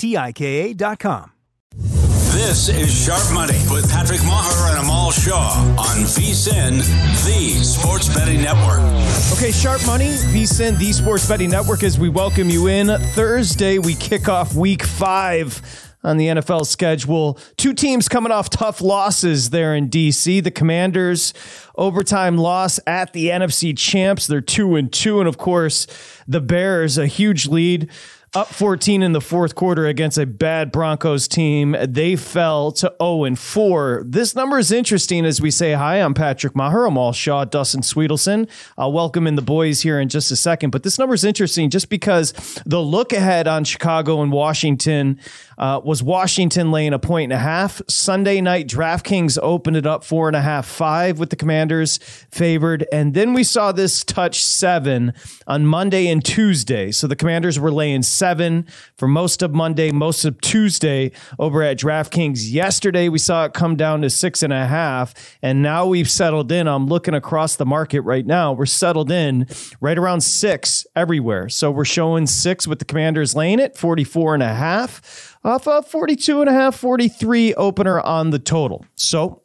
T I K A.com. This is Sharp Money with Patrick Meagher and Amal Shah on VSIN, the Sports Betting Network. Okay, Sharp Money, VSIN, the Sports Betting Network, as we welcome you in. Thursday, we kick off week five on the NFL schedule. Two teams coming off tough losses there in DC. The Commanders, overtime loss at the NFC champs. They're two and two. And of course, the Bears, a huge lead. Up 14 in the fourth quarter against a bad Broncos team. They fell to 0 and 4. This number is interesting as we say hi. I'm Patrick Meagher. I'm all Shah, Dustin Swedelson. I'll welcome in the boys here in just a second. But this number is interesting just because the look ahead on Chicago and Washington uh, was Washington laying a point and a half. Sunday night, DraftKings opened it up four and a half, five with the Commanders favored. And then we saw this touch seven on Monday and Tuesday. So the Commanders were laying seven for most of Monday, most of Tuesday over at DraftKings. Yesterday, we saw it come down to six and a half. And now we've settled in. I'm looking across the market right now. We're settled in right around six everywhere. So we're showing six with the Commanders laying it, 44 and a half off a 42 and a half, 43 opener on the total. So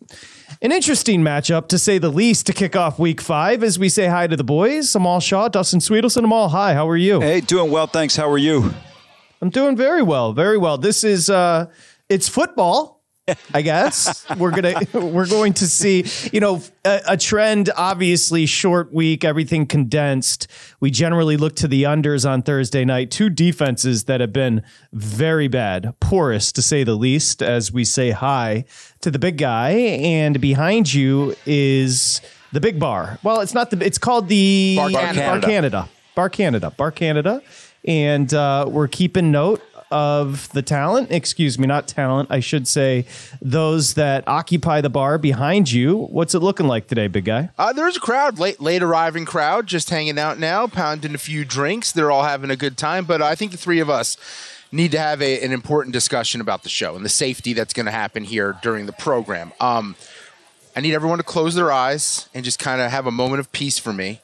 an interesting matchup to say the least to kick off week five as we say hi to the boys. Amal Shah, Dustin Swedelson. Amal, hi, how are you? Hey, doing well, thanks. How are you? I'm doing very well, very well. This is uh it's football. I guess we're gonna we're going to see you know a, a, trend. Obviously, short week, everything condensed. We generally look to the unders on Thursday night. Two defenses that have been very bad, porous to say the least. As we say hi to the big guy, and behind you is the big bar. Well, it's not the. It's called the Bar Canada. Bar Canada. Bar Canada. Bar Canada. And uh, we're keeping note of the talent, excuse me, not talent, I should say, those that occupy the bar behind you. What's it looking like today, big guy? Uh, there's a crowd, late late arriving crowd, just hanging out now, pounding a few drinks. They're all having a good time. But I think the three of us need to have a, an important discussion about the show and the safety that's going to happen here during the program. Um, I need everyone to close their eyes and just kind of have a moment of peace for me.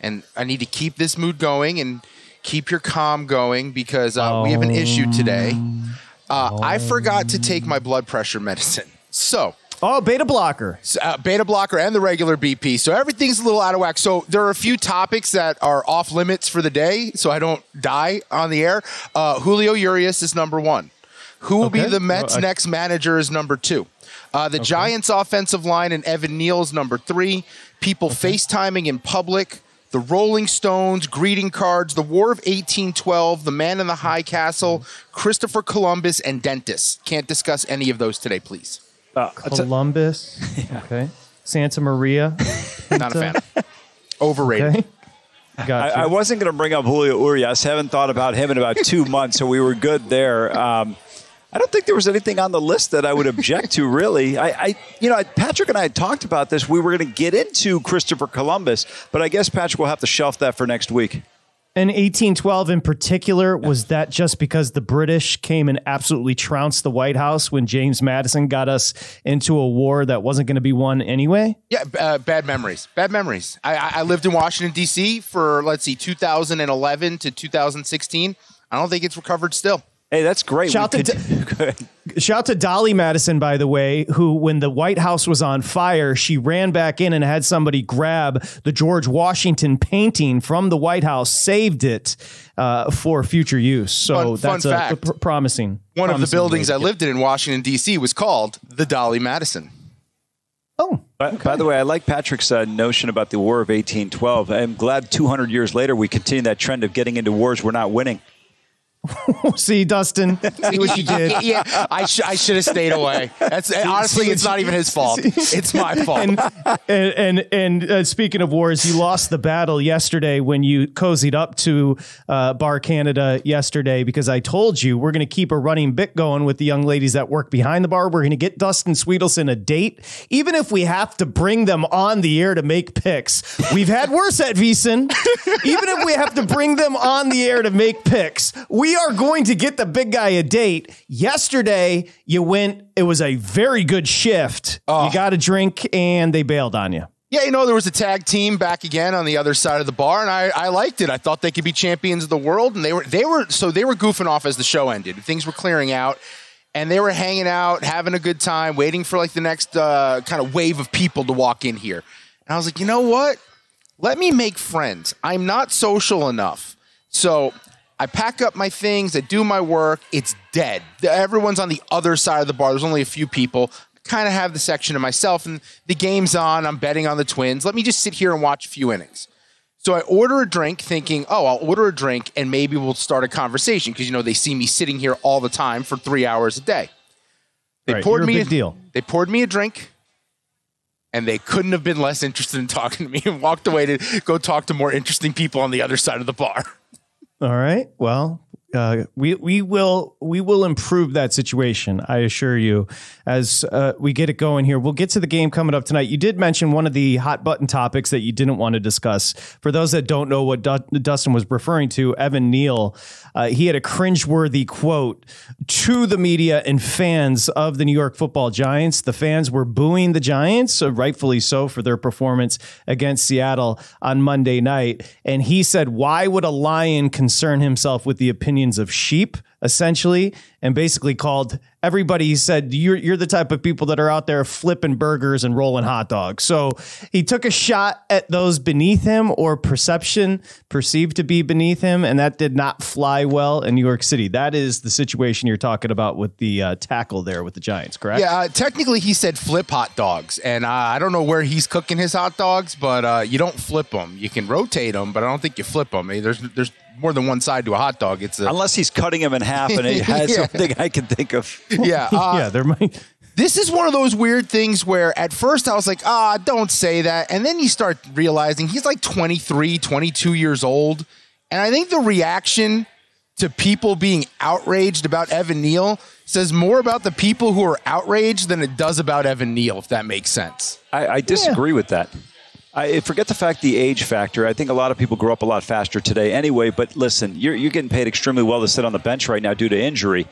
And I need to keep this mood going and keep your calm going because uh, we have an issue today. Uh, I forgot to take my blood pressure medicine. So, Oh, beta blocker. uh, beta blocker and the regular BP. So everything's a little out of whack. So there are a few topics that are off limits for the day, so I don't die on the air. Uh, Julio Urias is number one. Who will be the Mets' Well, I- next manager is number two. Uh, the Giants' offensive line and Evan Neal's number three. People FaceTiming in public. The Rolling Stones, greeting cards, the War of 1812, the Man in the High Castle, Christopher Columbus, and dentists. Can't discuss any of those today, please. Columbus. Okay. Santa Maria. Not a fan. Overrated. Okay. I, I wasn't going to bring up Julio Urias. Haven't thought about him in about two months, so we were good there. Um, I don't think there was anything on the list that I would object to, really. I, I you know, Patrick and I had talked about this. We were going to get into Christopher Columbus, but I guess Patrick will have to shelf that for next week. And 1812 in particular, was that just because the British came and absolutely trounced the White House when James Madison got us into a war that wasn't going to be won anyway? Yeah, uh, bad memories. Bad memories. I, I lived in Washington, D.C. for, let's see, 2011 to 2016. I don't think it's recovered still. Hey, that's great. Shout, to, could, shout to Dolly Madison, by the way, who, when the White House was on fire, she ran back in and had somebody grab the George Washington painting from the White House, saved it uh, for future use. So Fun- fun that's a, fact. pr- promising. One of the buildings I lived in in Washington, D.C. was called the Dolly Madison. Oh, By, by the way, I like Patrick's uh, notion about the War of 1812. I'm glad 200 years later we continue that trend of getting into wars we're not winning. see, Dustin, see what you did. yeah, I, sh- I should have stayed away. That's honestly, it's not even his fault. It's my fault. and and and, and uh, speaking of wars, you lost the battle yesterday when you cozied up to uh, Bar Canada yesterday because I told you we're going to keep a running bit going with the young ladies that work behind the bar. We're going to get Dustin Swedelson a date, even if we have to bring them on the air to make picks. We've had worse at VSiN. even if we have to bring them on the air to make picks, we are going to get the big guy a date. Yesterday, you went. It was a very good shift. You got a drink, and they bailed on you. Yeah, you know, there was a tag team back again on the other side of the bar, and I, I liked it. I thought they could be champions of the world, and they were they were so they were goofing off as the show ended. Things were clearing out, and they were hanging out, having a good time, waiting for like the next uh, kind of wave of people to walk in here. And I was like, you know what? Let me make friends. I'm not social enough, so I pack up my things, I do my work. It's dead. Everyone's on the other side of the bar. There's only a few people. Kind of have the section to myself, and the game's on. I'm betting on the Twins. Let me just sit here and watch a few innings. So I order a drink, thinking, oh, I'll order a drink, and maybe we'll start a conversation because you know they see me sitting here all the time for three hours a day. They Right, poured a me big deal. They poured me a drink, and they couldn't have been less interested in talking to me, and walked away to go talk to more interesting people on the other side of the bar. All right. Well, uh, we we will we will improve that situation. I assure you. As uh, we get it going here, we'll get to the game coming up tonight. You did mention one of the hot button topics that you didn't want to discuss. For those that don't know what Du- Dustin was referring to, Evan Neal, uh, he had a cringeworthy quote to the media and fans of the New York Football Giants. The fans were booing the Giants, uh, rightfully so, for their performance against Seattle on Monday night. And he said, "Why would a lion concern himself with the opinions of sheep?" Essentially, and basically called everybody. He said, "You're you're the type of people that are out there flipping burgers and rolling hot dogs." So he took a shot at those beneath him or perception perceived to be beneath him, and that did not fly well in New York City. That is the situation you're talking about with the uh, tackle there with the Giants, correct? Yeah, uh, technically he said flip hot dogs, and uh, I don't know where he's cooking his hot dogs, but uh, you don't flip them. You can rotate them, but I don't think you flip them. There's there's more than one side to a hot dog. It's a, Unless he's cutting him in half, and it has Yeah. something I can think of. yeah. Uh, yeah. There might. this is one of those weird things where at first I was like, ah, don't say that. And then you start realizing he's like 23, 22 years old. And I think the reaction to people being outraged about Evan Neal says more about the people who are outraged than it does about Evan Neal, if that makes sense. I, I disagree with that. I forget the fact the age factor. I think a lot of people grow up a lot faster today anyway. But listen, you're, you're getting paid extremely well to sit on the bench right now due to injury.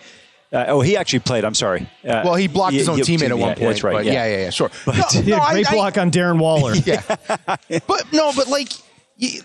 Uh, oh, he actually played. I'm sorry. Uh, Well, he blocked his own yeah, teammate at one yeah, point. That's right. But yeah, yeah, yeah, sure. But- No, He no, a great I- I- block on Darren Waller. Yeah. but no, but like he,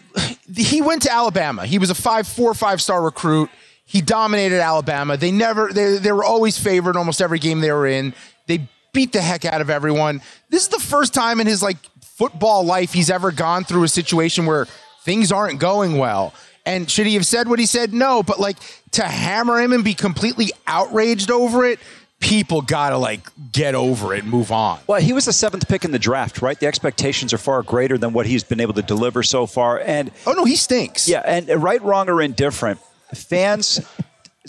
he went to Alabama. He was a five, four, five star recruit. He dominated Alabama. They never, they, they were always favored almost every game they were in. They beat the heck out of everyone. This is the first time in his like football life he's ever gone through a situation where things aren't going well. And should he have said what he said? No, but like to hammer him and be completely outraged over it, people gotta like get over it and move on. Well, he was the seventh pick in the draft, right? The expectations are far greater than what he's been able to deliver so far. And Oh no, he stinks. yeah, and uh, right, wrong, or indifferent, fans,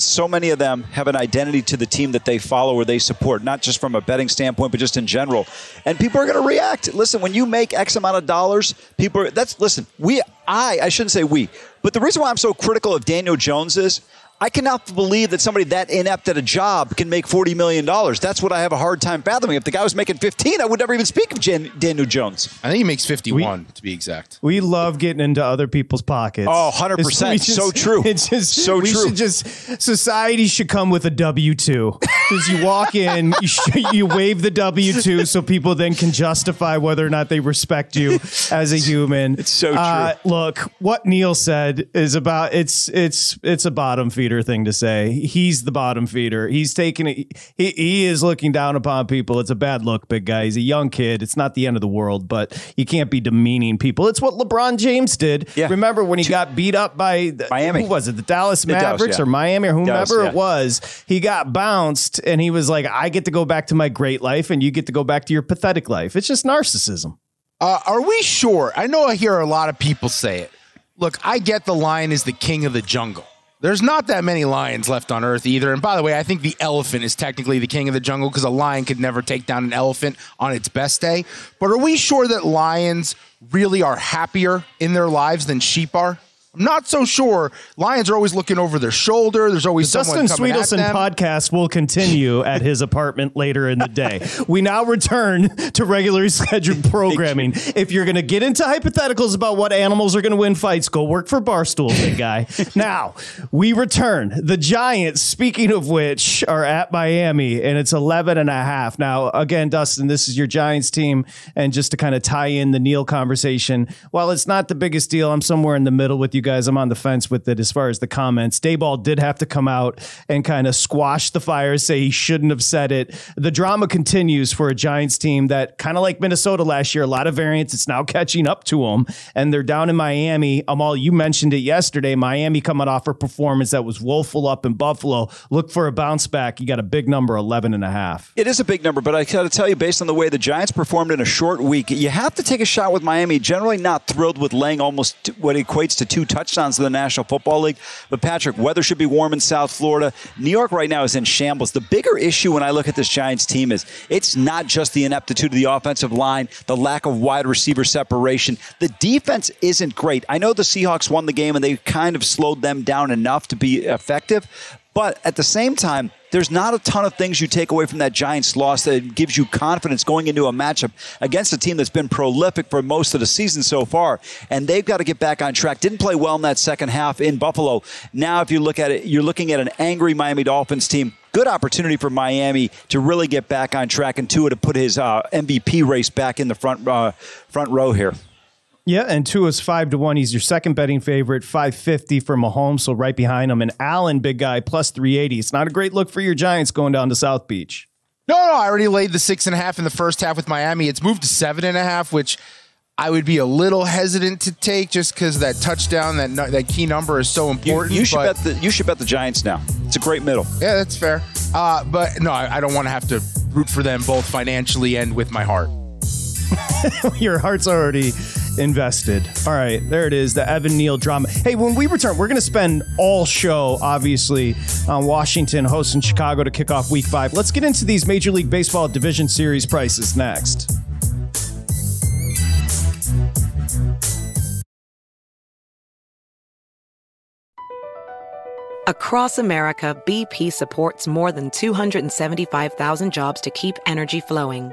so many of them have an identity to the team that they follow or they support, not just from a betting standpoint, but just in general. And people are going to react. Listen, when you make X amount of dollars, people are, that's, listen, we, I, I shouldn't say we, but the reason why I'm so critical of Daniel Jones is I cannot believe that somebody that inept at a job can make $40 million. That's what I have a hard time fathoming. If the guy was making 15, I would never even speak of Jan- Daniel Jones. I think he makes 51 to be exact. We love getting into other people's pockets. Oh, 100%. It's- So true. It's just So we true. should just society should come with a W two. Because you walk in, you sh- you wave the W two, so people then can justify whether or not they respect you as a human. It's so Uh, true. look, what Neal said is about it's it's it's a bottom feeder thing to say. He's the bottom feeder. He's taking it. He he is looking down upon people. It's a bad look, big guy. He's a young kid. It's not the end of the world, but you can't be demeaning people. It's what LeBron James did. Yeah. Remember when he got beat up by the, Miami. Who was it? The Dallas The Dallas, Mavericks yeah. or Miami or whomever Dallas, yeah. it was? He got bounced, and he was like, "I get to go back to my great life, and you get to go back to your pathetic life." It's just narcissism. Uh, are we sure? I know I hear a lot of people say it. Look, I get the lion is the king of the jungle. There's not that many lions left on Earth either. And by the way, I think the elephant is technically the king of the jungle because a lion could never take down an elephant on its best day. But are we sure that lions really are happier in their lives than sheep are? I'm not so sure. Lions are always looking over their shoulder. There's always someone Dustin Swedelson podcast will continue at his apartment later in the day. We now return to regularly scheduled programming. If you're going to get into hypotheticals about what animals are going to win fights, go work for Barstool, big guy. now, we return. The Giants, speaking of which, are at Miami, and it's 11 and a half. Now, again, Dustin, this is your Giants team. And just to kind of tie in the Neal conversation, while it's not the biggest deal, I'm somewhere in the middle with you guys. I'm on the fence with it as far as the comments. Daboll did have to come out and kind of squash the fires, say he shouldn't have said it. The drama continues for a Giants team that kind of like Minnesota last year, a lot of variance. It's now catching up to them, and they're down in Miami. Amal, you mentioned it yesterday. Miami coming off a performance that was woeful up in Buffalo. Look for a bounce back. You got a big number, 11 and a half. It is a big number, but I got to tell you, based on the way the Giants performed in a short week, you have to take a shot with Miami. Generally, not thrilled with laying almost what equates to two touchdowns in the National Football League. But Patrick, weather should be warm in South Florida. New York right now is in shambles. The bigger issue when I look at this Giants team is it's not just the ineptitude of the offensive line, the lack of wide receiver separation. The defense isn't great. I know the Seahawks won the game and they kind of slowed them down enough to be effective. But at the same time, there's not a ton of things you take away from that Giants loss that gives you confidence going into a matchup against a team that's been prolific for most of the season so far. And they've got to get back on track. Didn't play well in that second half in Buffalo. Now, if you look at it, you're looking at an angry Miami Dolphins team. Good opportunity for Miami to really get back on track and Tua to put his uh, MVP race back in the front uh, front row here. Yeah, and Tua is five to one. He's your second betting favorite, five fifty for Mahomes, so right behind him. And Allen, big guy, plus three eighty. It's not a great look for your Giants going down to South Beach. No, no, I already laid the six and a half in the first half with Miami. It's moved to seven and a half, which I would be a little hesitant to take just because that touchdown, that nu- that key number is so You, important. you should but- bet the you should bet the Giants now. It's a great middle. Yeah, that's fair. Uh, but no, I, I don't want to have to root for them both financially and with my heart. your heart's already invested. All right, there it is, the Evan Neal drama. Hey, when we return, we're going to spend all show, obviously, on Washington hosting Chicago to kick off week five. Let's get into these Major League Baseball Division Series prices next. Across America, BP supports more than 275,000 jobs to keep energy flowing.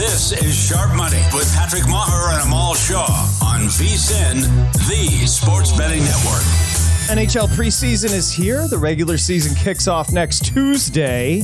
This is Sharp Money with Patrick Meagher and Amal Shah on VSIN, the Sports Betting Network. NHL preseason is here. The regular season kicks off next Tuesday.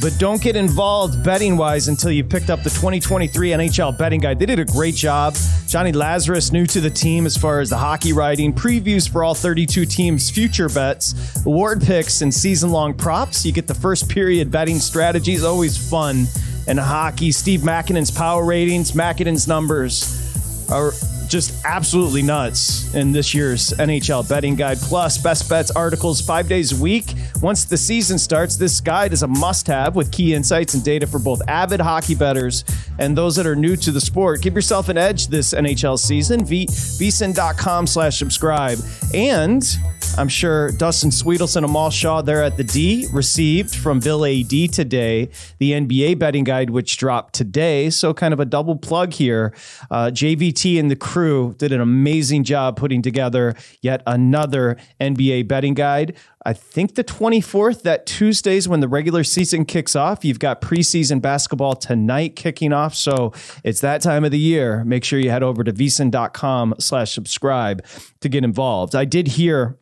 But don't get involved betting wise until you picked up the 2023 NHL betting guide. They did a great job. Johnny Lazarus, new to the team as far as the hockey writing, previews for all 32 teams' future bets, award picks, and season long props. You get the first period betting strategies, always fun. And hockey, Steve Makinen's power ratings, Makinen's numbers are just absolutely nuts in this year's NHL betting guide. Plus, best bets articles five days a week. Once the season starts, this guide is a must have with key insights and data for both avid hockey bettors and those that are new to the sport. Give yourself an edge this NHL season. V- vsin.com slash subscribe. And I'm sure Dustin Swedelson, Amal Shah there at the D received from Bill AD today the NBA betting guide, which dropped today. So, kind of a double plug here. Uh, JVT and the crew did an amazing job putting together yet another NBA betting guide. I think the 24th, that Tuesday's when the regular season kicks off. You've got preseason basketball tonight kicking off. So it's that time of the year. Make sure you head over to vsin.com slash subscribe to get involved. I did hear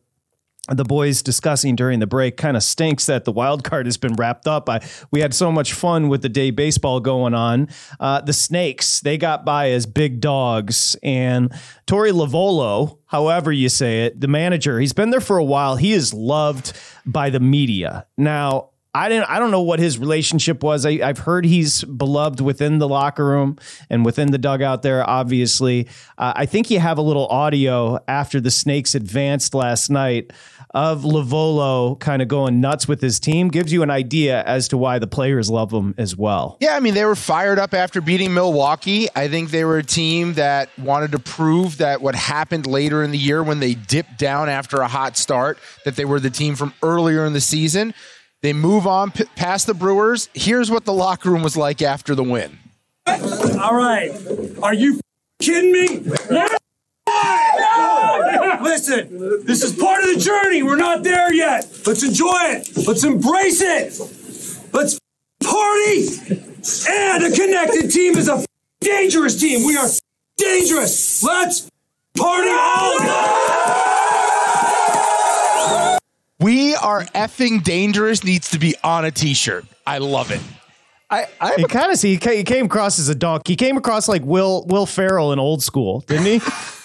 the boys discussing during the break kind of stinks that the wild card has been wrapped up. I, we had so much fun with the day baseball going on. Uh, the Snakes, they got by as big dogs. And Torey Lovullo, however you say it, the manager, he's been there for a while. He is loved by the media. Now, I didn't. I don't know what his relationship was. I, have heard he's beloved within the locker room and within the dugout there. Obviously, uh, I think you have a little audio after the Snakes advanced last night of Lovullo kind of going nuts with his team. Gives you an idea as to why the players love him as well. Yeah, I mean they were fired up after beating Milwaukee. I think they were a team that wanted to prove that what happened later in the year when they dipped down after a hot start, that they were the team from earlier in the season. They move on p- past the Brewers. Here's what the locker room was like after the win. All right. Are you kidding me? Listen, this is part of the journey. We're not there yet. Let's enjoy it. Let's embrace it. Let's party. And a connected team is a dangerous team. We are dangerous. Let's party all we are effing dangerous needs to be on a t-shirt. I love it. I, I kind of see he came across as a donkey. He came across like Will Will Ferrell in Old School, didn't he?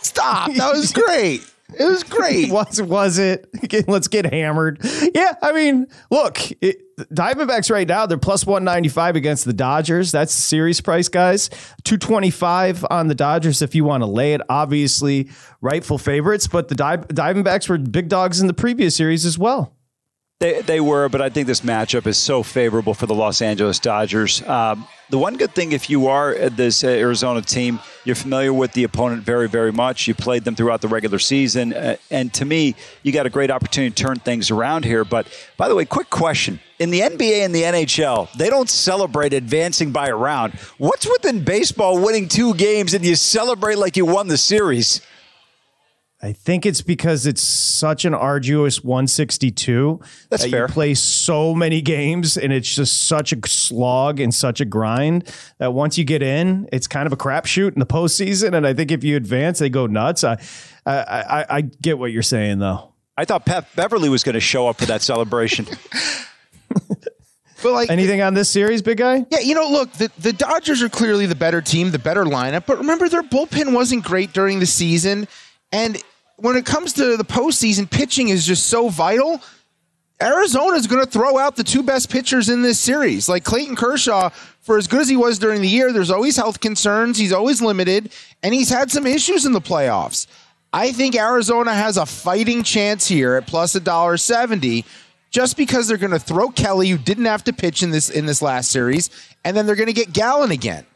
Stop! That was great. It was great. was was it? Let's get hammered. Yeah, I mean, look, it, Diamondbacks right now they're plus one ninety five against the Dodgers. That's series price, guys. Two twenty five on the Dodgers if you want to lay it. Obviously, rightful favorites, but the Di- Diamondbacks were big dogs in the previous series as well. They, they were, but I think this matchup is so favorable for the Los Angeles Dodgers. Um, the one good thing, if you are this uh, Arizona team, you're familiar with the opponent very, very much. You played them throughout the regular season. Uh, and to me, you got a great opportunity to turn things around here. But by the way, quick question. In the NBA and the NHL, they don't celebrate advancing by a round. What's within baseball winning two games and you celebrate like you won the series? I think it's because it's such an arduous 162. That's that fair. You play so many games and it's just such a slog and such a grind that once you get in, it's kind of a crapshoot in the postseason. And I think if you advance, they go nuts. I, I, I, I get what you're saying though. I thought Pat Beverley was going to show up for that celebration. But like anything on this series, big guy? Yeah, you know, look, the, the Dodgers are clearly the better team, the better lineup. But remember, their bullpen wasn't great during the season, and when it comes to the postseason, pitching is just so vital. Arizona is going to throw out the two best pitchers in this series. Like Clayton Kershaw, for as good as he was during the year, there's always health concerns. He's always limited, and he's had some issues in the playoffs. I think Arizona has a fighting chance here at plus a dollar seventy, just because they're going to throw Kelly, who didn't have to pitch in this in this last series, and then they're going to get Gallen again.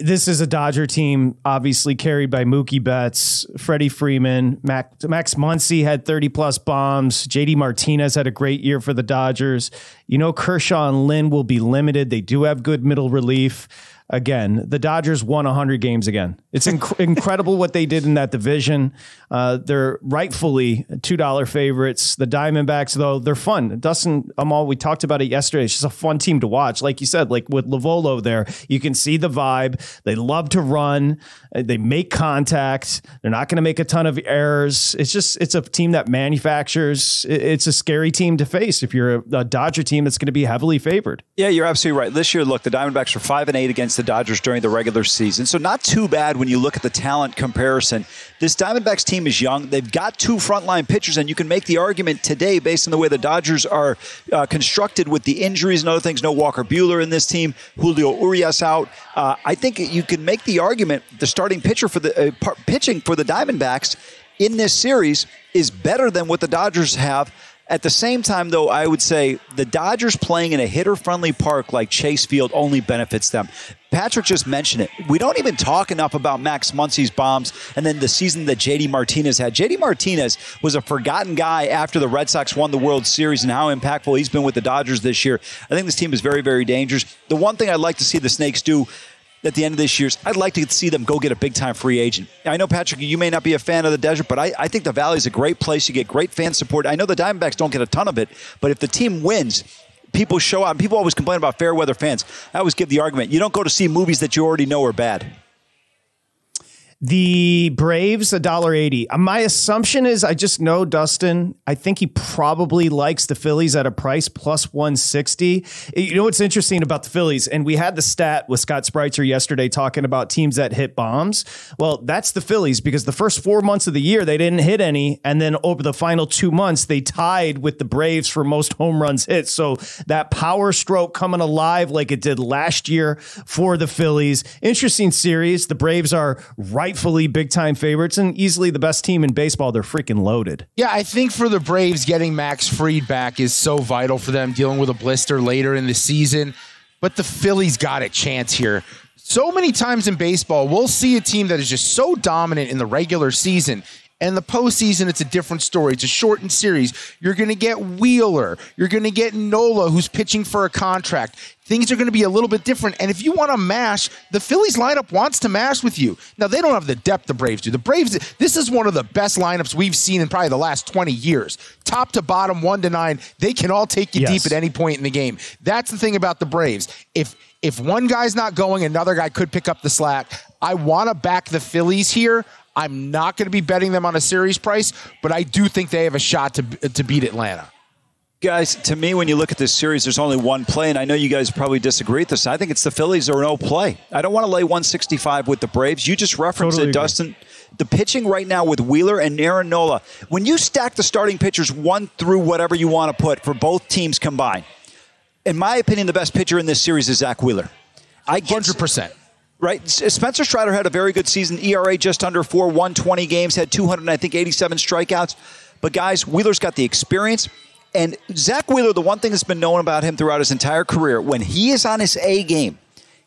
This is a Dodger team, obviously carried by Mookie Betts, Freddie Freeman, Max, Max Muncy had 30 plus bombs. JD Martinez had a great year for the Dodgers. You know, Kershaw and Lynn will be limited. They do have good middle relief again. The Dodgers won 100 games again. It's inc- incredible what they did in that division. Uh, they're rightfully $2 favorites. The Diamondbacks, though, they're fun. Dustin Amal, we talked about it yesterday. It's just a fun team to watch. Like you said, like with Lovullo there, you can see the vibe. They love to run. Uh, they make contact. They're not going to make a ton of errors. It's just, it's a team that manufactures. It's a scary team to face if you're a, a Dodger team that's going to be heavily favored. Yeah, you're absolutely right. This year, look, the Diamondbacks are 5 and 8 against the Dodgers during the regular season. So not too bad when you look at the talent comparison. This Diamondbacks team is young. They've got two frontline pitchers, and you can make the argument today based on the way the Dodgers are uh, constructed with the injuries and other things. No Walker Buehler in this team, Julio Urias out. Uh, I think you can make the argument the starting pitcher for the uh, pitching for the Diamondbacks in this series is better than what the Dodgers have. At the same time, though, I would say the Dodgers playing in a hitter friendly park like Chase Field only benefits them. Patrick just mentioned it. We don't even talk enough about Max Muncy's bombs and then the season that JD Martinez had. JD Martinez was a forgotten guy after the Red Sox won the World Series and how impactful he's been with the Dodgers this year. I think this team is very, very dangerous. The one thing I'd like to see the Snakes do at the end of this year, I'd like to see them go get a big time free agent. I know, Patrick, you may not be a fan of the desert, but I, I think the Valley is a great place. You get great fan support. I know the Diamondbacks don't get a ton of it, but if the team wins, people show up. People always complain about fair weather fans. I always give the argument you don't go to see movies that you already know are bad. The Braves, a dollar eighty. Uh, my assumption is I just know Dustin. I think he probably likes the Phillies at a price plus one sixty. You know what's interesting about the Phillies, and we had the stat with Scott Spritzer yesterday talking about teams that hit bombs. Well, that's the Phillies because the first four months of the year they didn't hit any, and then over the final two months they tied with the Braves for most home runs hit. So that power stroke coming alive like it did last year for the Phillies. Interesting series. The Braves are right rightfully big time favorites and easily the best team in baseball. They're freaking loaded. Yeah, I think for the Braves, getting Max Fried back is so vital for them dealing with a blister later in the season. But the Phillies got a chance here. So many times in baseball, we'll see a team that is just so dominant in the regular season and the postseason, it's a different story. It's a shortened series. You're going to get Wheeler. You're going to get Nola, who's pitching for a contract. Things are going to be a little bit different. And if you want to mash, the Phillies lineup wants to mash with you. Now, they don't have the depth the Braves do. The Braves, this is one of the best lineups we've seen in probably the last 20 years. Top to bottom, one to nine, they can all take you yes. deep at any point in the game. That's the thing about the Braves. If if one guy's not going, another guy could pick up the slack. I want to back the Phillies here. I'm not going to be betting them on a series price, but I do think they have a shot to to beat Atlanta. Guys, to me, when you look at this series, there's only one play, and I know you guys probably disagree with this. I think it's the Phillies or no play. I don't want to lay 165 with the Braves. You just referenced totally it, agree. Dustin. The pitching right now with Wheeler and Aaron Nola, when you stack the starting pitchers one through whatever you want to put for both teams combined, in my opinion, the best pitcher in this series is Zack Wheeler. I get, 100% right? Uh, Spencer Strider had a very good season. ERA just under four, 120 games, had 200, I think, 87 strikeouts. But guys, Wheeler's got the experience. And Zack Wheeler, the one thing that's been known about him throughout his entire career, when he is on his A game,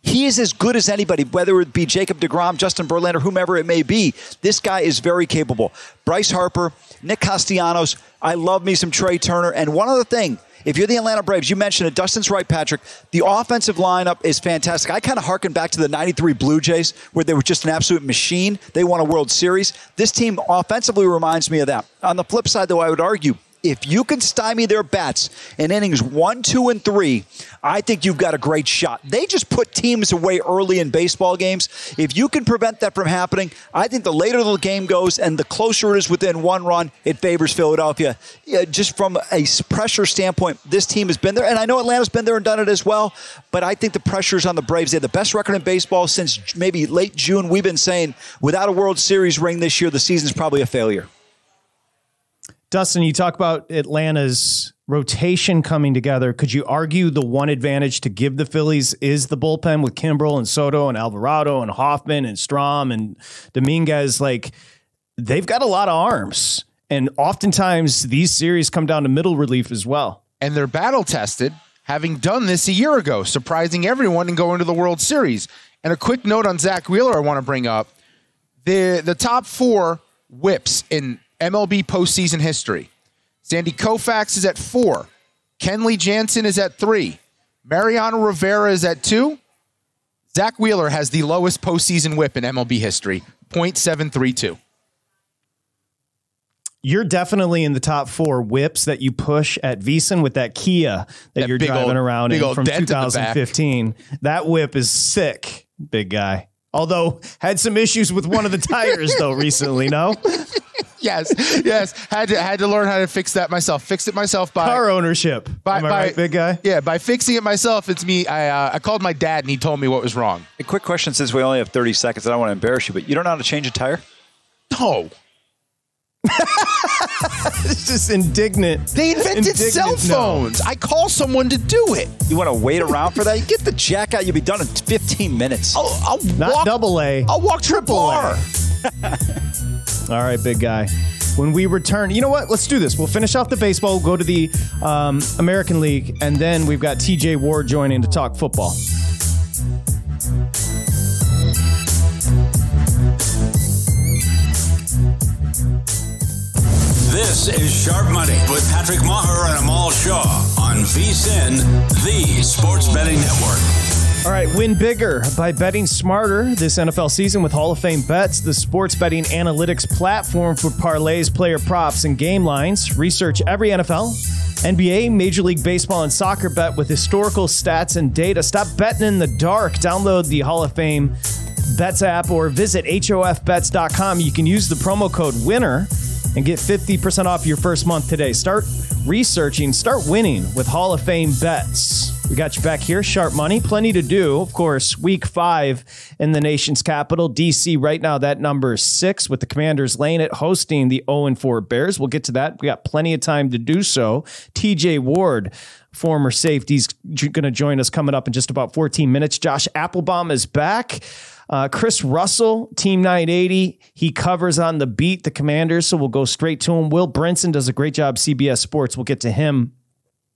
he is as good as anybody, whether it be Jacob DeGrom, Justin Verlander, whomever it may be. This guy is very capable. Bryce Harper, Nick Castellanos. I love me some Trea Turner. And one other thing, if you're the Atlanta Braves, you mentioned it. Dustin's right, Patrick. The offensive lineup is fantastic. I kind of harken back to the 93 Blue Jays, where they were just an absolute machine. They won a World Series. This team offensively reminds me of that. On the flip side, though, I would argue if you can stymie their bats in innings one, two, and three, I think you've got a great shot. They just put teams away early in baseball games. If you can prevent that from happening, I think the later the game goes and the closer it is within one run, it favors Philadelphia. Yeah, just from a pressure standpoint, this team has been there, and I know Atlanta's been there and done it as well. But I think the pressure is on the Braves. They have the best record in baseball since maybe late June. We've been saying without a World Series ring this year, the season's probably a failure. Dustin, you talk about Atlanta's rotation coming together. Could you argue the one advantage to give the Phillies is the bullpen with Kimbrel and Soto and Alvarado and Hoffman and Strahm and Dominguez? Like, they've got a lot of arms. And oftentimes these series come down to middle relief as well. And they're battle tested, having done this a year ago, surprising everyone and going to the World Series. And a quick note on Zack Wheeler I want to bring up. The the top four whips in MLB postseason history. Sandy Koufax is at four. Kenley Jansen is at three. Mariano Rivera is at two. Zack Wheeler has the lowest postseason whip in MLB history, 0.732. You're definitely in the top four whips that you push at VSiN with that Kia that, That you're driving old- around in from dent in 2015. That whip is sick, big guy. Although had some issues with one of the tires though recently. No Yes, yes. Had to had to learn how to fix that myself. Fix it myself by car ownership. by, Am I by- right, big guy? Yeah, by fixing it myself. It's me. I uh, I called my dad and he told me what was wrong. A quick question since we only have 30 seconds. I don't want to embarrass you, but you don't know how to change a tire? No, It's just indignant. they invented Indignant, cell no. phones. I call someone to do it. You want to wait around for that? You get the jack out. You'll be done in 15 minutes. I'll, I'll Not walk. double A. I'll walk triple R. All right, big guy. When we return, you know what? Let's do this. We'll finish off the baseball, we'll go to the um, American League, and then we've got TJ Ward joining to talk football. This is Sharp Money with Patrick Meagher and Amal Shah on VSIN, the sports betting network. All right, win bigger by betting smarter this NFL season with Hall of Fame Bets, the sports betting analytics platform for parlays, player props, and game lines. Research every NFL, NBA, Major League Baseball, and soccer bet with historical stats and data. Stop betting in the dark. Download the Hall of Fame Bets app or visit HOFBets.com. You can use the promo code WINNER and get 50% off your first month today. Start researching, start winning with Hall of Fame bets. We got you back here, Sharp Money. Plenty to do. Of course, week five in the nation's capital, DC. Right now, that number is six with the Commanders laying it, hosting the 0 4 Bears. We'll get to that. We got plenty of time to do so. TJ Ward, former safety, is going to join us coming up in just about 14 minutes. Josh Applebaum is back. Uh, Chris Russell, Team 980, he covers on the beat, the Commanders, so we'll go straight to him. Will Brinson does a great job, CBS Sports. We'll get to him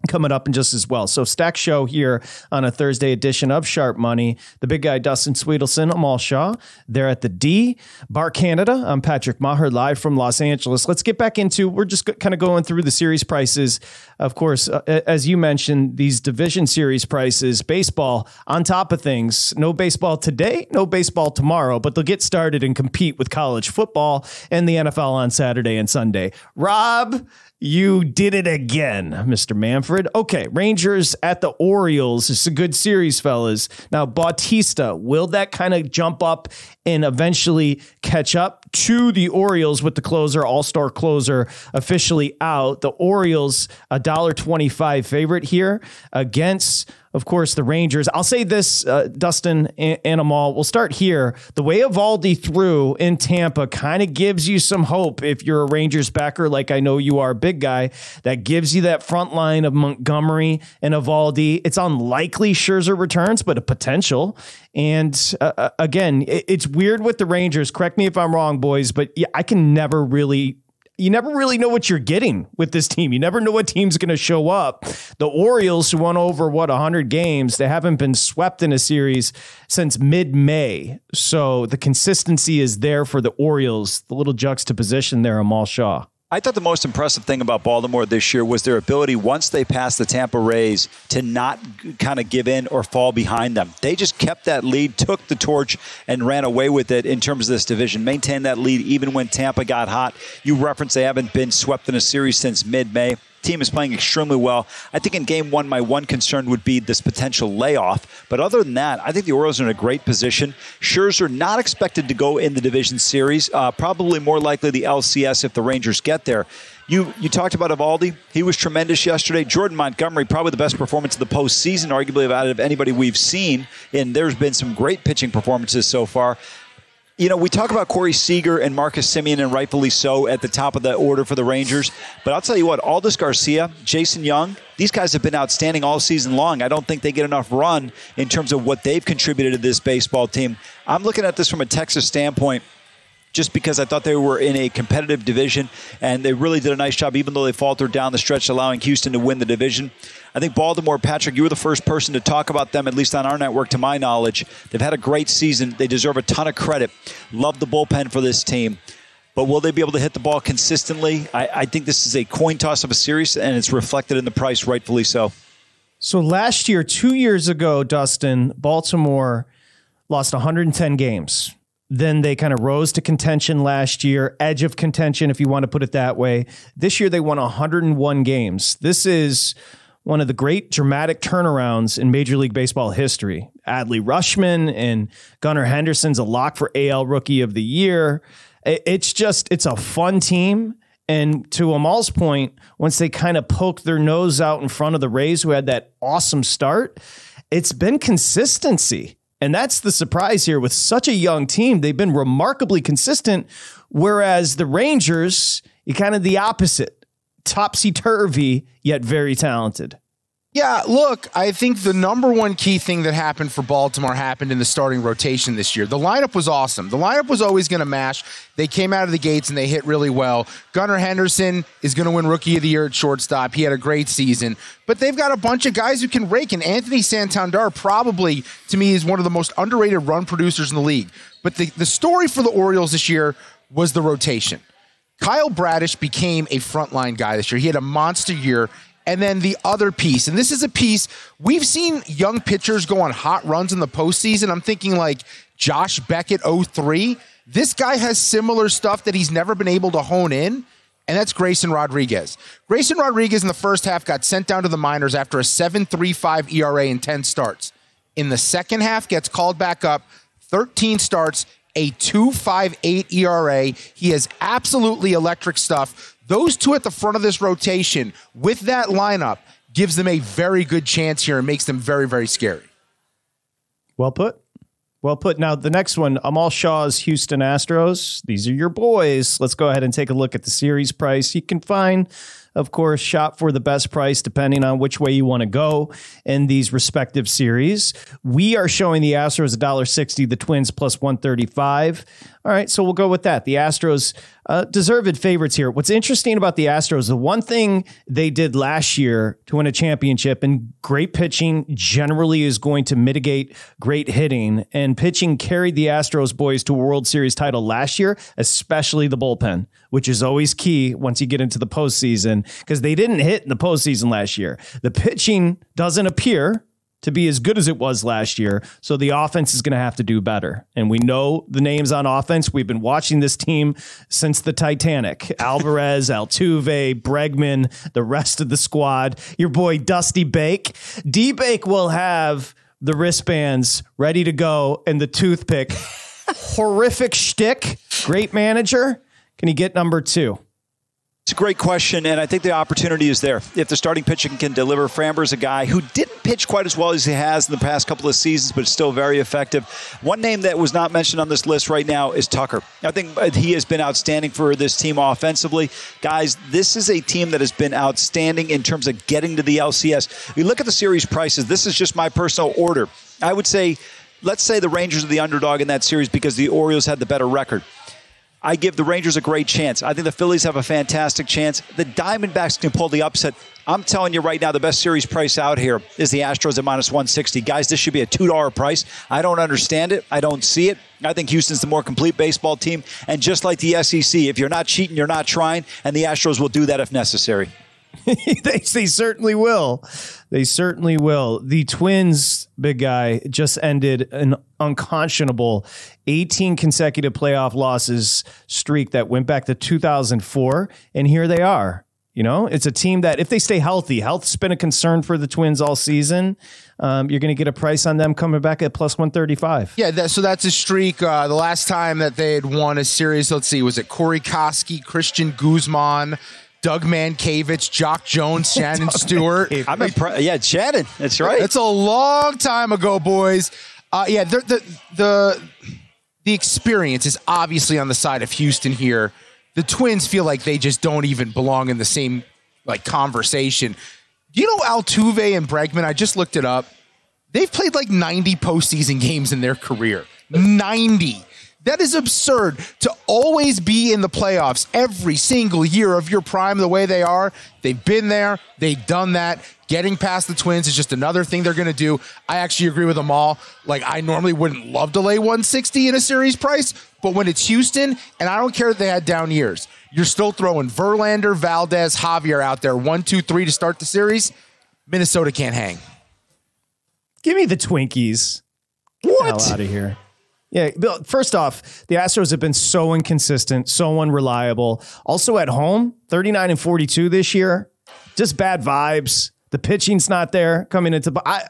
coming up in just as well. So stack show here on a Thursday edition of Sharp Money. The big guy Dustin Swedelson, Amal Shah. They're at the D Bar Canada. I'm Patrick Meagher live from Los Angeles. Let's get back into. We're just kind of going through the series prices. Of course, uh, as you mentioned, these division series prices, baseball on top of things. No baseball today, no baseball tomorrow, but they'll get started and compete with college football and the NFL on Saturday and Sunday. Rob, you did it again, Mr. Manfred. Okay, Rangers at the Orioles. It's a good series, fellas. Now, Bautista, will that kind of jump up and eventually catch up to the Orioles with the closer, all star closer officially out? The Orioles, a dollar twenty five favorite here against of course, the Rangers. I'll say this, uh, Dustin and, Amal. We'll start here. The way Eovaldi threw in Tampa kind of gives you some hope if you're a Rangers backer, like I know you are, big guy. That gives you that front line of Montgomery and Eovaldi. It's unlikely Scherzer returns, but a potential. And uh, uh, again, it's weird with the Rangers. Correct me if I'm wrong, boys, but I can never really you never really know what you're getting with this team. You never know what team's going to show up. The Orioles, who won over what 100 games, they haven't been swept in a series since mid-May. So the consistency is there for the Orioles. The little juxtaposition there, Amal Shah. I thought the most impressive thing about Baltimore this year was their ability, once they passed the Tampa Rays, to not kind of give in or fall behind them. They just kept that lead, took the torch, and ran away with it in terms of this division. Maintained that lead even when Tampa got hot. You referenced they haven't been swept in a series since mid May team is playing extremely well. I think in game one, my one concern would be this potential layoff. But other than that, I think the Orioles are in a great position. Scherzer not expected to go in the division series. Uh, probably more likely the LCS if the Rangers get there. You you talked about Eovaldi. He was tremendous yesterday. Jordan Montgomery, probably the best performance of the postseason, arguably out of anybody we've seen. And there's been some great pitching performances so far. You know, we talk about Corey Seager and Marcus Semien, and rightfully so, at the top of the order for the Rangers. But I'll tell you what, Adolis Garcia, Josh Jung, these guys have been outstanding all season long. I don't think they get enough run in terms of what they've contributed to this baseball team. I'm looking at this from a Texas standpoint just because I thought they were in a competitive division and they really did a nice job, even though they faltered down the stretch, allowing Houston to win the division. I think Baltimore, Patrick, you were the first person to talk about them, at least on our network, to my knowledge. They've had a great season. They deserve a ton of credit. Love the bullpen for this team. But will they be able to hit the ball consistently? I, I think this is a coin toss of a series, and it's reflected in the price, rightfully so. So last year, two years ago, Dustin, Baltimore lost 110 games. Then they kind of rose to contention last year, edge of contention, if you want to put it that way. This year, they won 101 games. This is one of the great dramatic turnarounds in Major League Baseball history. Adley Rutschman and Gunnar Henderson's a lock for AL Rookie of the Year. It's just, it's a fun team. And to Amal's point, once they kind of poked their nose out in front of the Rays, who had that awesome start, it's been consistency. And that's the surprise here with such a young team. They've been remarkably consistent, whereas the Rangers, kind of the opposite topsy turvy, yet very talented. Yeah, look, I think the number one key thing that happened for Baltimore happened in the starting rotation this year. The lineup was awesome. The lineup was always going to mash. They came out of the gates and they hit really well. Gunnar Henderson is going to win Rookie of the Year at shortstop. He had a great season. But they've got a bunch of guys who can rake, and Anthony Santander probably, to me, is one of the most underrated run producers in the league. But the, the story for the Orioles this year was the rotation. Kyle Bradish became a frontline guy this year. He had a monster year, and then the other piece, and this is a piece we've seen young pitchers go on hot runs in the postseason. I'm thinking like Josh Beckett 03. This guy has similar stuff that he's never been able to hone in, and that's Grayson Rodriguez. Grayson Rodriguez in the first half got sent down to the minors after a 7.35 ERA and 10 starts. In the second half, gets called back up, 13 starts, a 2.58 ERA. He has absolutely electric stuff those two at the front of this rotation with that lineup gives them a very good chance here and makes them very, very scary. Well put. Well put. Now, the next one, Amal Shah's Houston Astros. These are your boys. Let's go ahead and take a look at the series price. You can find of course, shop for the best price depending on which way you want to go in these respective series. We are showing the Astros $1.60, the Twins plus 135. All right, so we'll go with that. The Astros uh, deserved favorites here. What's interesting about the Astros, the one thing they did last year to win a championship, and great pitching generally is going to mitigate great hitting. And pitching carried the Astros boys to a World Series title last year, especially the bullpen, which is always key once you get into the postseason because they didn't hit in the postseason last year. The pitching doesn't appear to be as good as it was last year. So the offense is going to have to do better. And we know the names on offense. We've been watching this team since the Titanic Alvarez, Altuve, Bregman, the rest of the squad. Your boy Dusty Bake. D Bake will have the wristbands ready to go and the toothpick. Horrific shtick. Great manager. Can he get number two? A great question, and I think the opportunity is there. If the starting pitcher can deliver, Framber's a guy who didn't pitch quite as well as he has in the past couple of seasons, but still very effective. One name that was not mentioned on this list right now is Tucker. I think he has been outstanding for this team offensively. Guys, this is a team that has been outstanding in terms of getting to the LCS. You look at the series prices, this is just my personal order. I would say, let's say the Rangers are the underdog in that series because the Orioles had the better record. I give the Rangers a great chance. I think the Phillies have a fantastic chance. The Diamondbacks can pull the upset. I'm telling you right now, the best series price out here is the Astros at minus 160. Guys, this should be a $2 price. I don't understand it. I don't see it. I think Houston's the more complete baseball team. And just like the SEC, if you're not cheating, you're not trying. And the Astros will do that if necessary. they, they certainly will. They certainly will. The Twins, big guy, just ended an unconscionable 18 consecutive playoff losses streak that went back to 2004. And here they are. You know, it's a team that if they stay healthy, health's been a concern for the Twins all season. Um, you're going to get a price on them coming back at plus 135. Yeah, that, so that's a streak. Uh, the last time that they had won a series, let's see, was it Corey Koskie, Cristian Guzman, Doug Mientkiewicz, Jacque Jones, Shannon Stewart. I'm impre- yeah, Shannon. That's right. That's a long time ago, boys. Uh, yeah, the, the the the experience is obviously on the side of Houston here. The Twins feel like they just don't even belong in the same like conversation. You know Altuve and Bregman, I just looked it up. They've played like 90 postseason games in their career. 90. That is absurd to always be in the playoffs every single year of your prime the way they are. They've been there, they've done that. Getting past the Twins is just another thing they're going to do. I actually agree with them all. Like, I normally wouldn't love to lay 160 in a series price, but when it's Houston, and I don't care that they had down years, you're still throwing Verlander, Valdez, Javier out there, one, two, three to start the series. Minnesota can't hang. Give me the Twinkies. What? out of here. Yeah, Bill, first off, the Astros have been so inconsistent, so unreliable. Also at home, 39 and 42 this year. Just bad vibes. The pitching's not there coming into I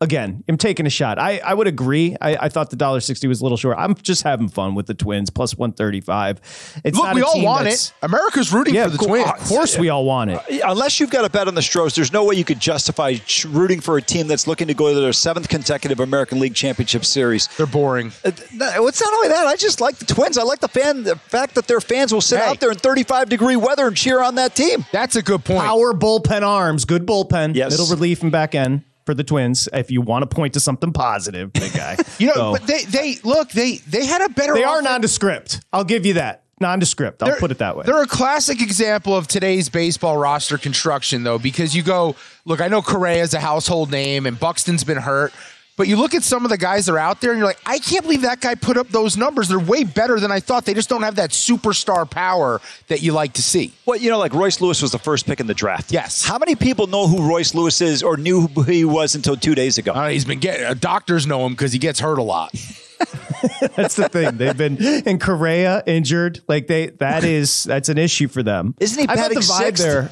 again, I'm taking a shot. I, I would agree. I, I thought the dollar sixty was a little short. I'm just having fun with the Twins plus one thirty five. It's Look, not we a all want it. America's rooting Yeah, for the of cour- Twins. Of course, we all want it. Unless you've got a bet on the Stros, there's no way you could justify rooting for a team that's looking to go to their seventh consecutive American League Championship Series. They're boring. Uh, no, it's not only that. I just like the Twins. I like the fan, the fact that their fans will sit Hey. out there in 35 degree weather and cheer on that team. That's a good point. Power bullpen arms, good bullpen, Yes. middle relief and back end for the Twins. If you want to point to something positive, big guy. You know, So, but they they look they they had a better. they are nondescript. I'll give you that. Nondescript. I'll They're- put it that way. They're a classic example of today's baseball roster construction, though, because you go, look, I know Correa's a household name and Buxton's been hurt, but you look at some of the guys that are out there and you're like, I can't believe that guy put up those numbers. They're way better than I thought. They just don't have that superstar power that you like to see. Well, you know, like Royce Lewis was the first pick in the draft. Yes. How many people know who Royce Lewis is or knew who he was until two days ago? Uh, he's been getting, uh, doctors know him because he gets hurt a lot. That's the thing. They've been in Korea injured. Like they, that is that's an issue for them. Isn't he I thought batting the vibe sixth? there?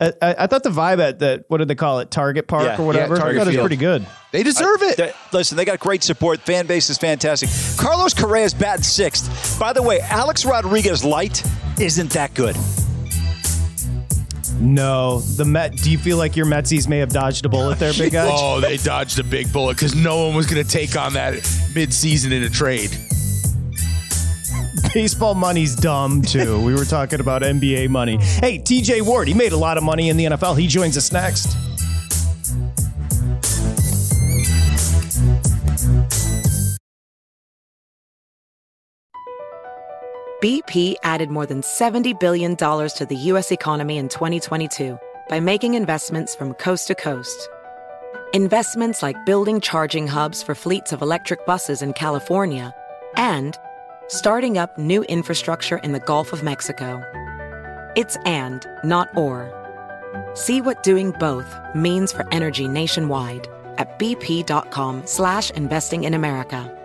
I, I, I thought the vibe at the what did they call it? Target Park Yeah, or whatever. yeah, I Target thought it was pretty good. They deserve it. They- listen, they got great support. Fan base is fantastic. Carlos Correa's batting sixth. By the way, Alex Rodriguez light isn't that good. No, the Met. Do you feel like your Metsies may have dodged a bullet there, big guy? Oh, they dodged a big bullet because no one was going to take on that mid-season in a trade. Baseball money's dumb too. we were talking about NBA money. Hey, TJ Ward, he made a lot of money in the NFL. He joins us next. BP added more than $70 billion to the U.S. economy in 2022 by making investments from coast to coast. Investments like building charging hubs for fleets of electric buses in California and starting up new infrastructure in the Gulf of Mexico. It's and, not or. See what doing both means for energy nationwide at bp.com slash investing in America.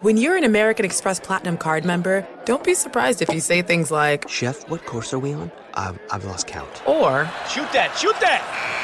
When you're an American Express Platinum card member, don't be surprised if you say things like, Chef, what course are we on? I've, I've lost count. or, Shoot that! Shoot that!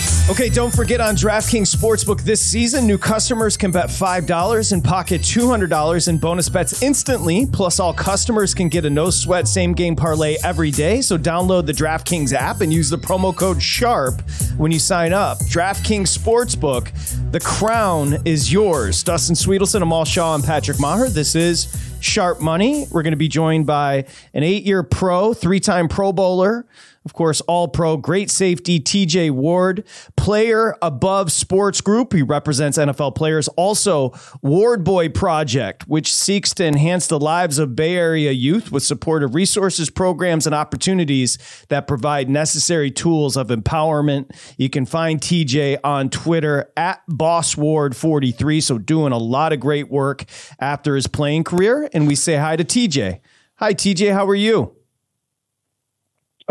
Okay, don't forget on DraftKings Sportsbook this season, new customers can bet $5 and pocket $200 in bonus bets instantly. Plus, all customers can get a no sweat same game parlay every day. So, download the DraftKings app and use the promo code SHARP when you sign up. DraftKings Sportsbook, the crown is yours. Dustin Swedelson, Amal Shah, and Patrick Meagher. This is Sharp Money. We're going to be joined by an eight year pro, three time Pro Bowler of course, all pro, great safety, TJ Ward, player above sports group. He represents NFL players. Also, Ward Boy Project, which seeks to enhance the lives of Bay Area youth with support of resources, programs, and opportunities that provide necessary tools of empowerment. You can find TJ on Twitter at BossWard43. So, doing a lot of great work after his playing career. And we say hi to TJ. Hi, TJ. How are you?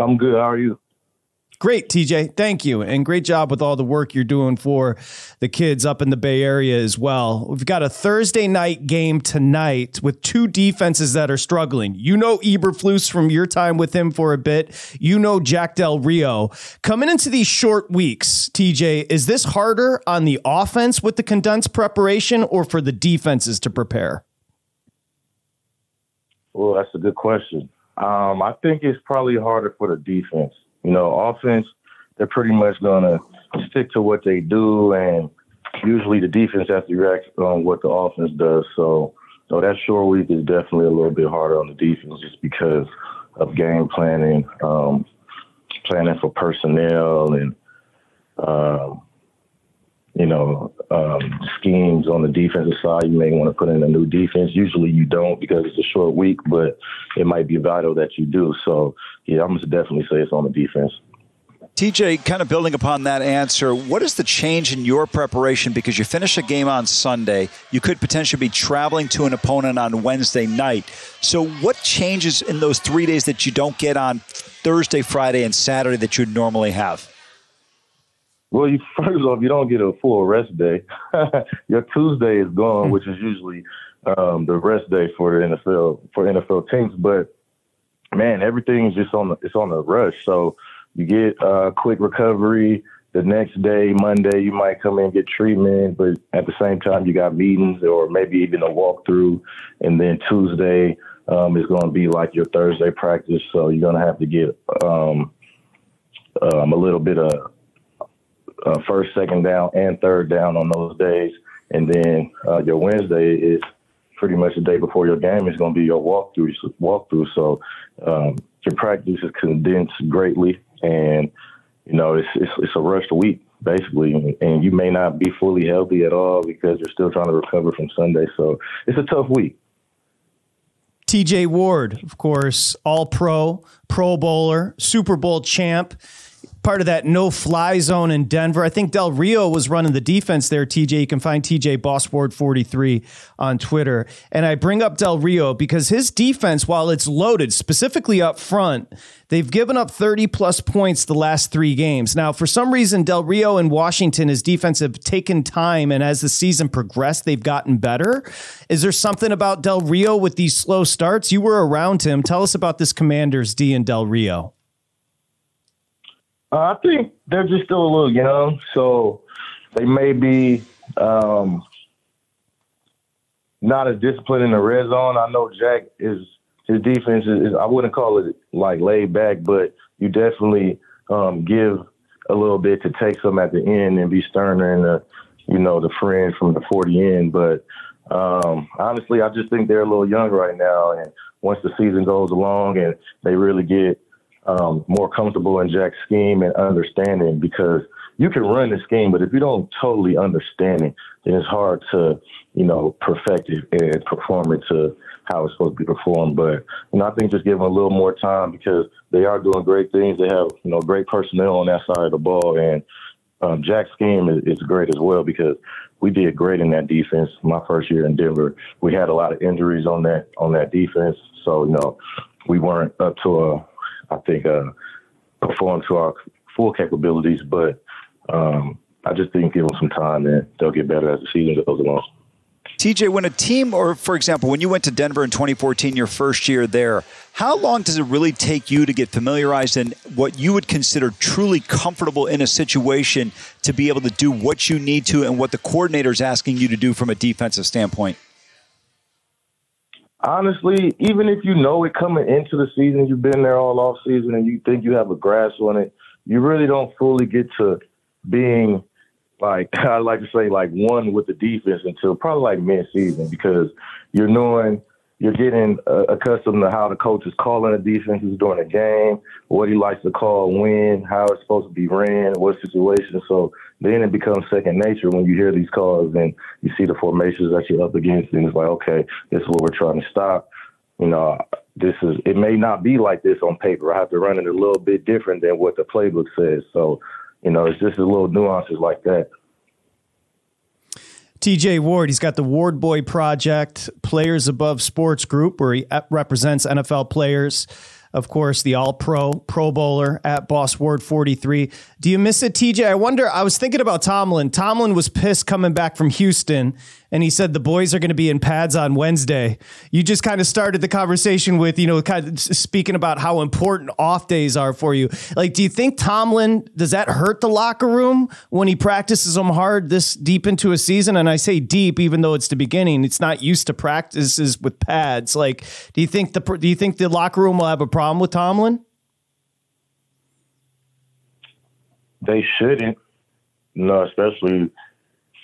I'm good. How are you? Great, TJ. Thank you. And great job with all the work you're doing for the kids up in the Bay Area as well. We've got a Thursday night game tonight with two defenses that are struggling. You know Eberflus from your time with him for a bit. You know Jack Del Rio. Coming into these short weeks, TJ, is this harder on the offense with the condensed preparation or for the defenses to prepare? Well, that's a good question. Um, I think it's probably harder for the defense. You know, offense, they're pretty much going to stick to what they do, and usually the defense has to react on what the offense does. So, so that short week is definitely a little bit harder on the defense just because of game planning, um, planning for personnel, and um, you know, um, schemes on the defensive side. You may want to put in a new defense. Usually you don't because it's a short week, but it might be vital that you do. So, yeah, I'm going to definitely say it's on the defense. TJ, kind of building upon that answer, what is the change in your preparation? Because you finish a game on Sunday, you could potentially be traveling to an opponent on Wednesday night. So, what changes in those three days that you don't get on Thursday, Friday, and Saturday that you'd normally have? Well, you first off, you don't get a full rest day. Your Tuesday is gone, which is usually um, the rest day for the NFL for NFL teams. But man, everything's just on the it's on the rush. So you get a uh, quick recovery. The next day, Monday, you might come in and get treatment, but at the same time, you got meetings or maybe even a walkthrough. And then Tuesday um, is going to be like your Thursday practice, so you're going to have to get um, um, a little bit of uh, first, second down, and third down on those days. And then uh, your Wednesday is pretty much the day before your game is going to be your walkthrough. Walkthrough. So um, your practice is condensed greatly, and you know it's it's, it's a rushed week basically, and you may not be fully healthy at all because you're still trying to recover from Sunday. So it's a tough week. TJ Ward, of course, all pro, pro bowler, Super Bowl champ part of that no fly zone in Denver. I think Del Rio was running the defense there, TJ. You can find TJ BossWard43 on Twitter. And I bring up Del Rio because his defense, while it's loaded, specifically up front, they've given up 30 plus points the last three games. Now, for some reason, Del Rio and Washington, his defense have taken time. And as the season progressed, they've gotten better. Is there something about Del Rio with these slow starts? You were around him. Tell us about this Commanders D and Del Rio. Uh, I think they're just still a little young, so they may be um, not as disciplined in the red zone. I know Jack is his defense is, I wouldn't call it like laid back, but you definitely um, give a little bit to take some at the end and be sterner in the you know the friend from the 40 end. But um, honestly, I just think they're a little young right now, and once the season goes along and they really get um, more comfortable in Jack's scheme and understanding because you can run the scheme, but if you don't totally understand it, then it's hard to, you know, perfect it and perform it to how it's supposed to be performed. But, you know, I think just give them a little more time because they are doing great things. They have, you know, great personnel on that side of the ball. And um, Jack's scheme is, is great as well because we did great in that defense. My first year in Denver, we had a lot of injuries on that on that defense. So, you know, we weren't up to a I think, uh, perform to our full capabilities. But um, I just think give them some time and they'll get better as the season goes along. TJ, when a team, or for example, when you went to Denver in 2014, your first year there, how long does it really take you to get familiarized and what you would consider truly comfortable in a situation to be able to do what you need to and what the coordinator is asking you to do from a defensive standpoint? Honestly, even if you know it coming into the season, you've been there all off season and you think you have a grasp on it, you really don't fully get to being like I like to say like one with the defense until probably like mid season because you're knowing you're getting uh, accustomed to how the coach is calling the defenses during a game, what he likes to call when, how it's supposed to be ran, what situation. So then it becomes second nature when you hear these calls and you see the formations that you're up against, and it's like, okay, this is what we're trying to stop. You know, this is it may not be like this on paper. I have to run it a little bit different than what the playbook says. So, you know, it's just a little nuances like that. TJ Ward, he's got the Ward Boy Project, Players Above Sports Group, where he uh, represents NFL players. Of course, the All Pro, Pro Bowler at Boss Ward 43. Do you miss it, TJ? I wonder. I was thinking about Tomlin. Tomlin was pissed coming back from Houston, and he said the boys are going to be in pads on Wednesday. You just kind of started the conversation with, you know, kind of speaking about how important off days are for you. Like, do you think Tomlin does that hurt the locker room when he practices them hard this deep into a season? And I say deep, even though it's the beginning. It's not used to practices with pads. Like, do you think the do you think the locker room will have a problem with Tomlin? they shouldn't. No, especially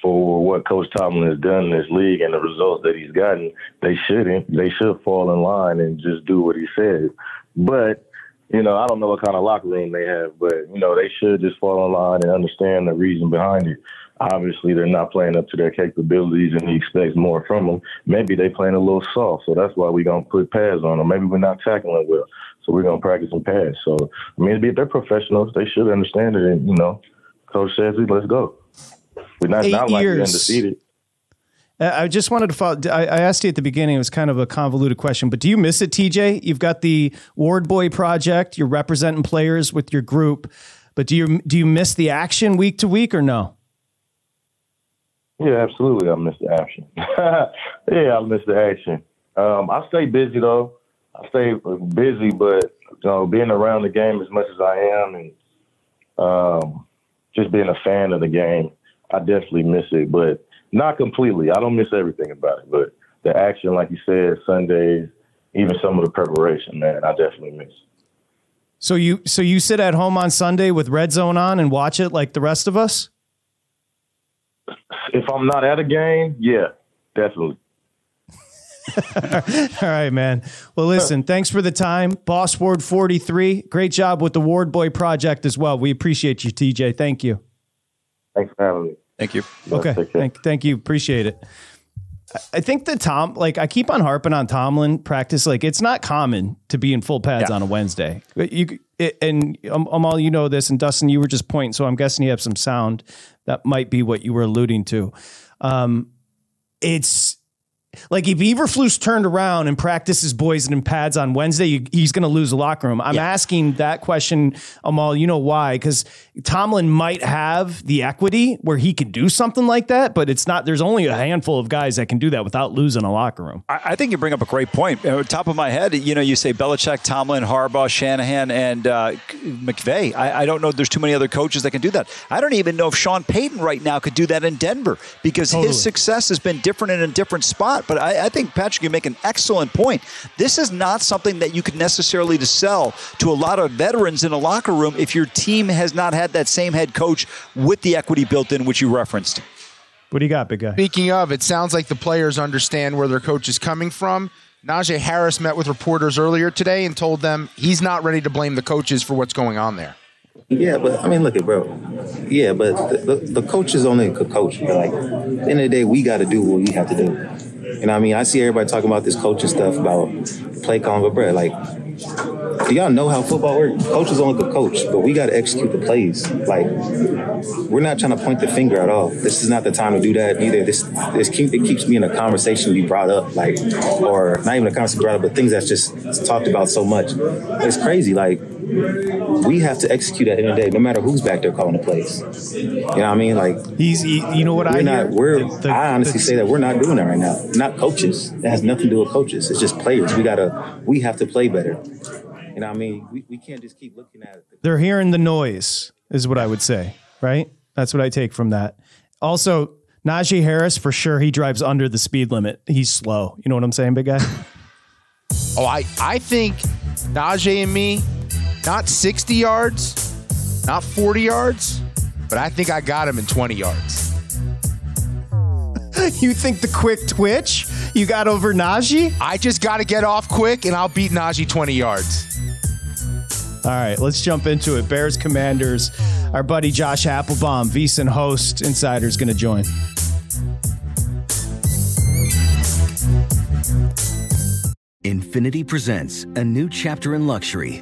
for what Coach Tomlin has done in this league and the results that he's gotten, they shouldn't. They should fall in line and just do what he says. But you know, I don't know what kind of locker room they have, but you know, they should just fall in line and understand the reason behind it. Obviously, they're not playing up to their capabilities, and he expects more from them. Maybe they're playing a little soft, so that's why we're gonna put pads on them. Maybe we're not tackling well. So we're gonna practice some pads. So I mean, they're professionals. They should understand it. And you know, Coach says, "Let's go." We're not Eight not like years. undefeated. I just wanted to follow. I I asked you at the beginning. It was kind of a convoluted question, but do you miss it, TJ? You've got the Ward Boy project. You're representing players with your group, but do you do you miss the action week to week or no? Yeah, absolutely. I miss the action. yeah, I miss the action. Um, I stay busy though. I stay busy, but you know, being around the game as much as I am, and um, just being a fan of the game, I definitely miss it, but not completely. I don't miss everything about it, but the action, like you said, Sundays, even some of the preparation, man, I definitely miss. So you so you sit at home on Sunday with Red Zone on and watch it like the rest of us. If I'm not at a game, yeah, definitely. All right, man. Well, listen, thanks for the time. Boss Ward 43. Great job with the Ward Boy project as well. We appreciate you, TJ. Thank you. Thanks for having me. Thank you. Okay. Thank, thank you. Appreciate it. I- I think the Tom, like, I keep on harping on Tomlin practice. Like, it's not common to be in full pads Yeah. on a Wednesday. You it, and um, Amal, you know this, and Dustin, you were just pointing, so I'm guessing you have some sound. That might be what you were alluding to. Um, it's like if Eberflus turned around and practices boys in pads on Wednesday, he's going to lose the locker room. I'm asking that question, Amal. You know why? Because Tomlin might have the equity where he could do something like that, but it's not. There's only a handful of guys that can do that without losing a locker room. I, I think you bring up a great point. Uh, top of my head, you know, you say Belichick, Tomlin, Harbaugh, Shanahan, and uh, McVay. I, I don't know. There's too many other coaches that can do that. I don't even know if Sean Payton right now could do that in Denver because Totally. his success has been different in a different spot. But I, I think Patrick, you make an excellent point. This is not something that you could necessarily to sell to a lot of veterans in a locker room if your team has not had that same head coach with the equity built in, which you referenced. What do you got, big guy? Speaking of, it sounds like the players understand where their coach is coming from. Najee Harris met with reporters earlier today and told them he's not ready to blame the coaches for what's going on there. Yeah, but I mean, look at bro. Yeah, but the, the, the coach is only a coach. Like, at the end of the day, we got to do what we have to do. You know, what I mean, I see everybody talking about this coaching stuff about play calling, but bro, like, do y'all know how football works? Coaches only the coach, but we got to execute the plays. Like, we're not trying to point the finger at all. This is not the time to do that either. This this keep, it keeps me in a conversation to be brought up, like, or not even a conversation brought up, but things that's just talked about so much. It's crazy. Like, we have to execute at the end of the day, no matter who's back there calling the plays. You know what I mean? Like he's, he, you know what we're I not, hear? We're, The- I honestly the- say that we're not doing that right now. Not coaches. It has nothing to do with coaches. It's just players. We gotta, we have to play better. You know what I mean? We, we can't just keep looking at it. They're hearing the noise, is what I would say, right? That's what I take from that. Also, Najee Harris, for sure, he drives under the speed limit. He's slow. You know what I'm saying, big guy? Oh, I, I think Najee and me, not 60 yards, not 40 yards, but I think I got him in 20 yards. you think the quick twitch you got over Najee? I just got to get off quick and I'll beat Najee 20 yards. All right, let's jump into it. Bears Commanders. Our buddy Josh Appelbaum, VSiN host, insider, is going to join. INFINITI presents a new chapter in luxury,